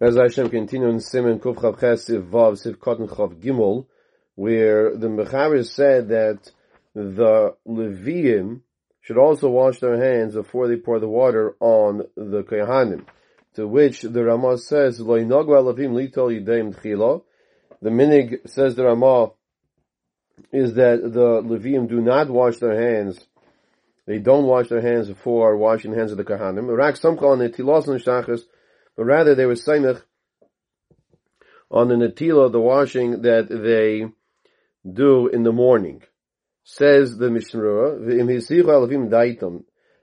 As Hashem continue in Simon Kuf Chav Vav Siv Kotten Chav Gimel, where the Mechaber said that the Leviim should also wash their hands before they pour the water on the Kohanim. To which the Ramah says, Lo Yinagu Levim Litol Yideim Tchila. The Minig says the Ramah is that the Leviim do not wash their hands. They don't wash their hands before washing the hands of the Kohanim. Rak some call it Tilos but rather they were saimich on the netila, the washing that they do in the morning. Says the Mishnah,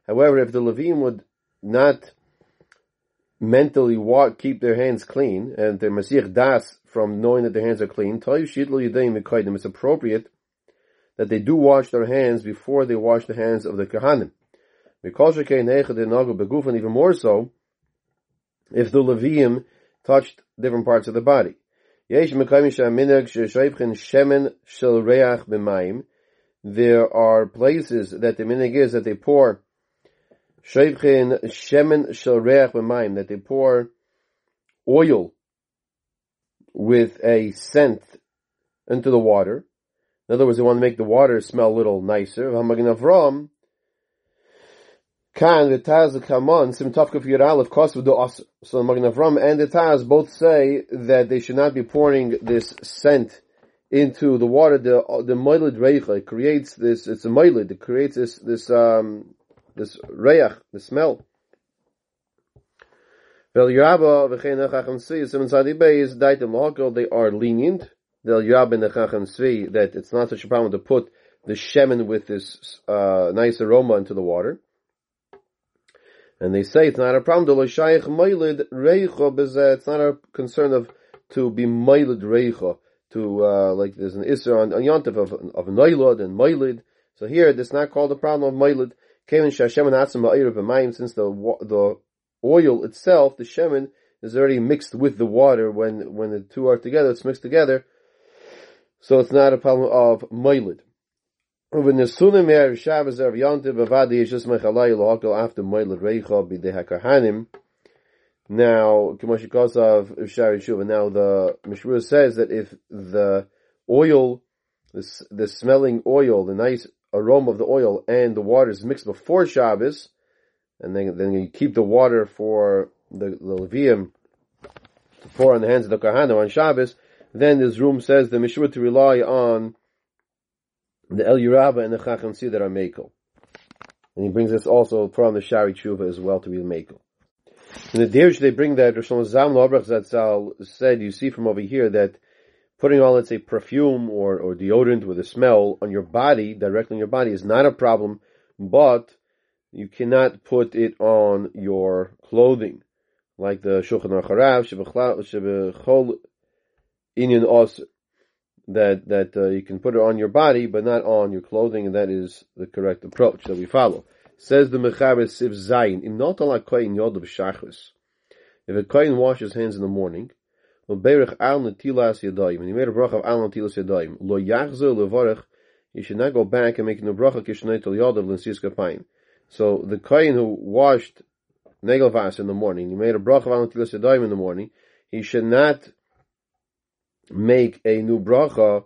However, if the Levim would not mentally walk, keep their hands clean, and their Masich Das from knowing that their hands are clean, it's appropriate that they do wash their hands before they wash the hands of the Kahanim. Even more so, if the Levium touched different parts of the body. There are places that the minig is that they pour sheivchin shemen shel reach that they pour oil with a scent into the water. In other words, they want to make the water smell a little nicer. Kan the Taz Kamon Sim Tafkuf Yud Aleph Kosvu Do Aser. So Magen Avram and the Taz both say that they should not be pouring this scent into the water. The the moilid reicha creates this. It's a moilid. It creates this this um this reich, the smell. They are lenient. Vel Yaba and the Chacham Tzvi that it's not such a problem to put the shemen with this uh, nice aroma into the water. And they say it's not a problem. It's not a concern of to be mailid reicha to uh, like there's an isser on, on yontif of of noilad and mailid. So here, it's not called a problem of mailid. Since the the oil itself, the shemen, is already mixed with the water when when the two are together. It's mixed together, so it's not a problem of mailid. When the sunim Shabbos just mechalai after reicha b'dei hakahanim. Now, Kimoshi Kosav Shaarei Teshuva. Now the Mishra says that if the oil, the, the smelling oil, the nice aroma of the oil and the water is mixed before Shabbos, and then then you keep the water for the, the Levium to pour on the hands of the Kohanim on Shabbos, then this room says the Mishra to rely on the El Yerabba and the Chacham Tzvi that are Makel. And he brings us also from the Shaarei Teshuva as well to be Makel. In the Derish they bring that Rosh Lobrach Zatzal said, you see from over here that putting on, let's say, perfume or, or deodorant with a smell on your body, directly on your body, is not a problem, but you cannot put it on your clothing. Like the Shulchan Aruch Harav, Shebechol Inyan Osir that that uh, you can put it on your body, but not on your clothing, and that is the correct approach that we follow. Says the Mechaber Siv Zayin, in not ala yod. If a koyin washes hands in the morning, al and he made a bracha of al netilas yadayim, lo yachzer levarech, you should not go back and make a bracha kishnei tel lensis kapayim. So the koyin who washed negelvas in the morning, he made a bracha of al netilas yadayim in the morning, he should not make a new bracha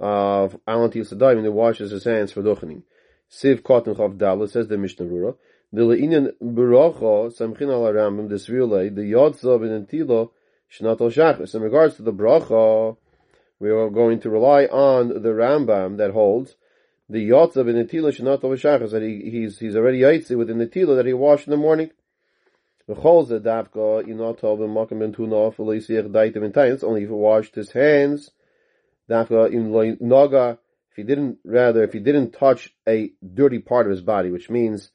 of al netilas yadayim and he washes his hands for duchening. Siv Kotten Chav Dalit says the Mishnah Berura. The leinin bracha samchin al Rambam this relay the yodzav in tilo shnat al shachris. In regards to the bracha, we are going to rely on the Rambam that holds the yotzav in the tilo shnat al that he, he's he's already yaitzi within the tilo that he washed in the morning. Only if he washed his hands, if he didn't, rather, if he didn't touch a dirty part of his body, which means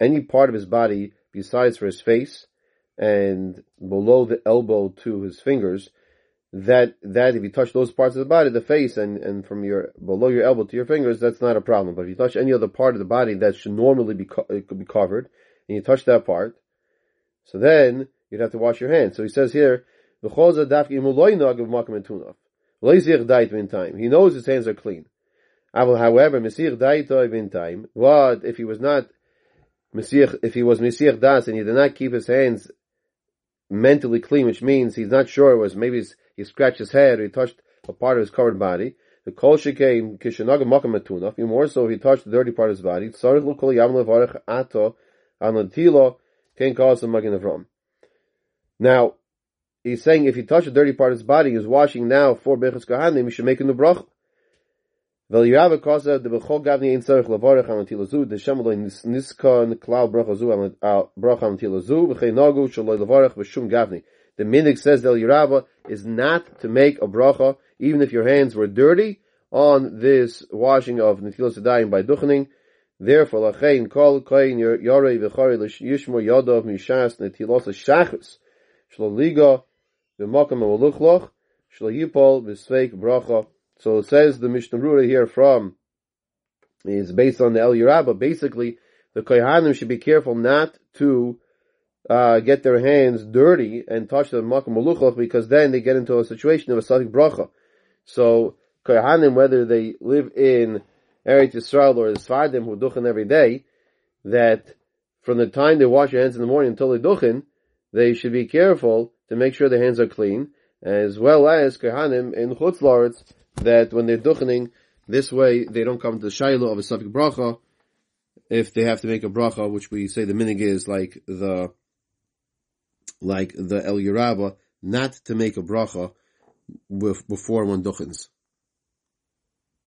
any part of his body besides for his face and below the elbow to his fingers, that, that if you touch those parts of the body, the face and, and from your, below your elbow to your fingers, that's not a problem. But if you touch any other part of the body that should normally be, co- be covered, and you touch that part, so then you'd have to wash your hands. So he says here. He knows his hands are clean. However, what if he was not if he was Mesir Das and he did not keep his hands mentally clean, which means he's not sure it was maybe he scratched his head or he touched a part of his covered body. The kol shekaim kishanaga makam matunaf. Even more so, if he touched the dirty part of his body. Tzarich l'kol yam levarich ato can cause some magin avram. Now, he's saying if he touched a dirty part of his body, he's washing now for bechus kahanim, he should make a new brach. Vel yirava kosa de bechol gavni ein tzarich levarich an latilo zu de shemaloi niska klal bracha zu bracha an latilo zu v'chei nagu shaloi levarich v'shum gavni. The minig says del yirava is not to make a bracha even if your hands were dirty on this washing of netilas yadayim by duchening. Therefore, lachein kol koin yorei v'chari yishmor yadav mishas netilas shachus shloliga v'makam aluchloch shloyipol v'sveik bracha. So it says the Mishnah Berura here from is based on the El Yerabba. Basically, the Kohanim should be careful not to uh, get their hands dirty and touch the Makam Maluchach because then they get into a situation of a Safik Bracha. So, Kohanim, whether they live in Eretz Yisrael or the Sfardim who duchen every day, that from the time they wash their hands in the morning until they duchen, they should be careful to make sure their hands are clean, as well as Kohanim in Chutz that when they're duchening, this way they don't come to the Shiloh of a Safik Bracha, if they have to make a bracha, which we say the minig is like the, like the El Yerabba, not to make a bracha before one duchens.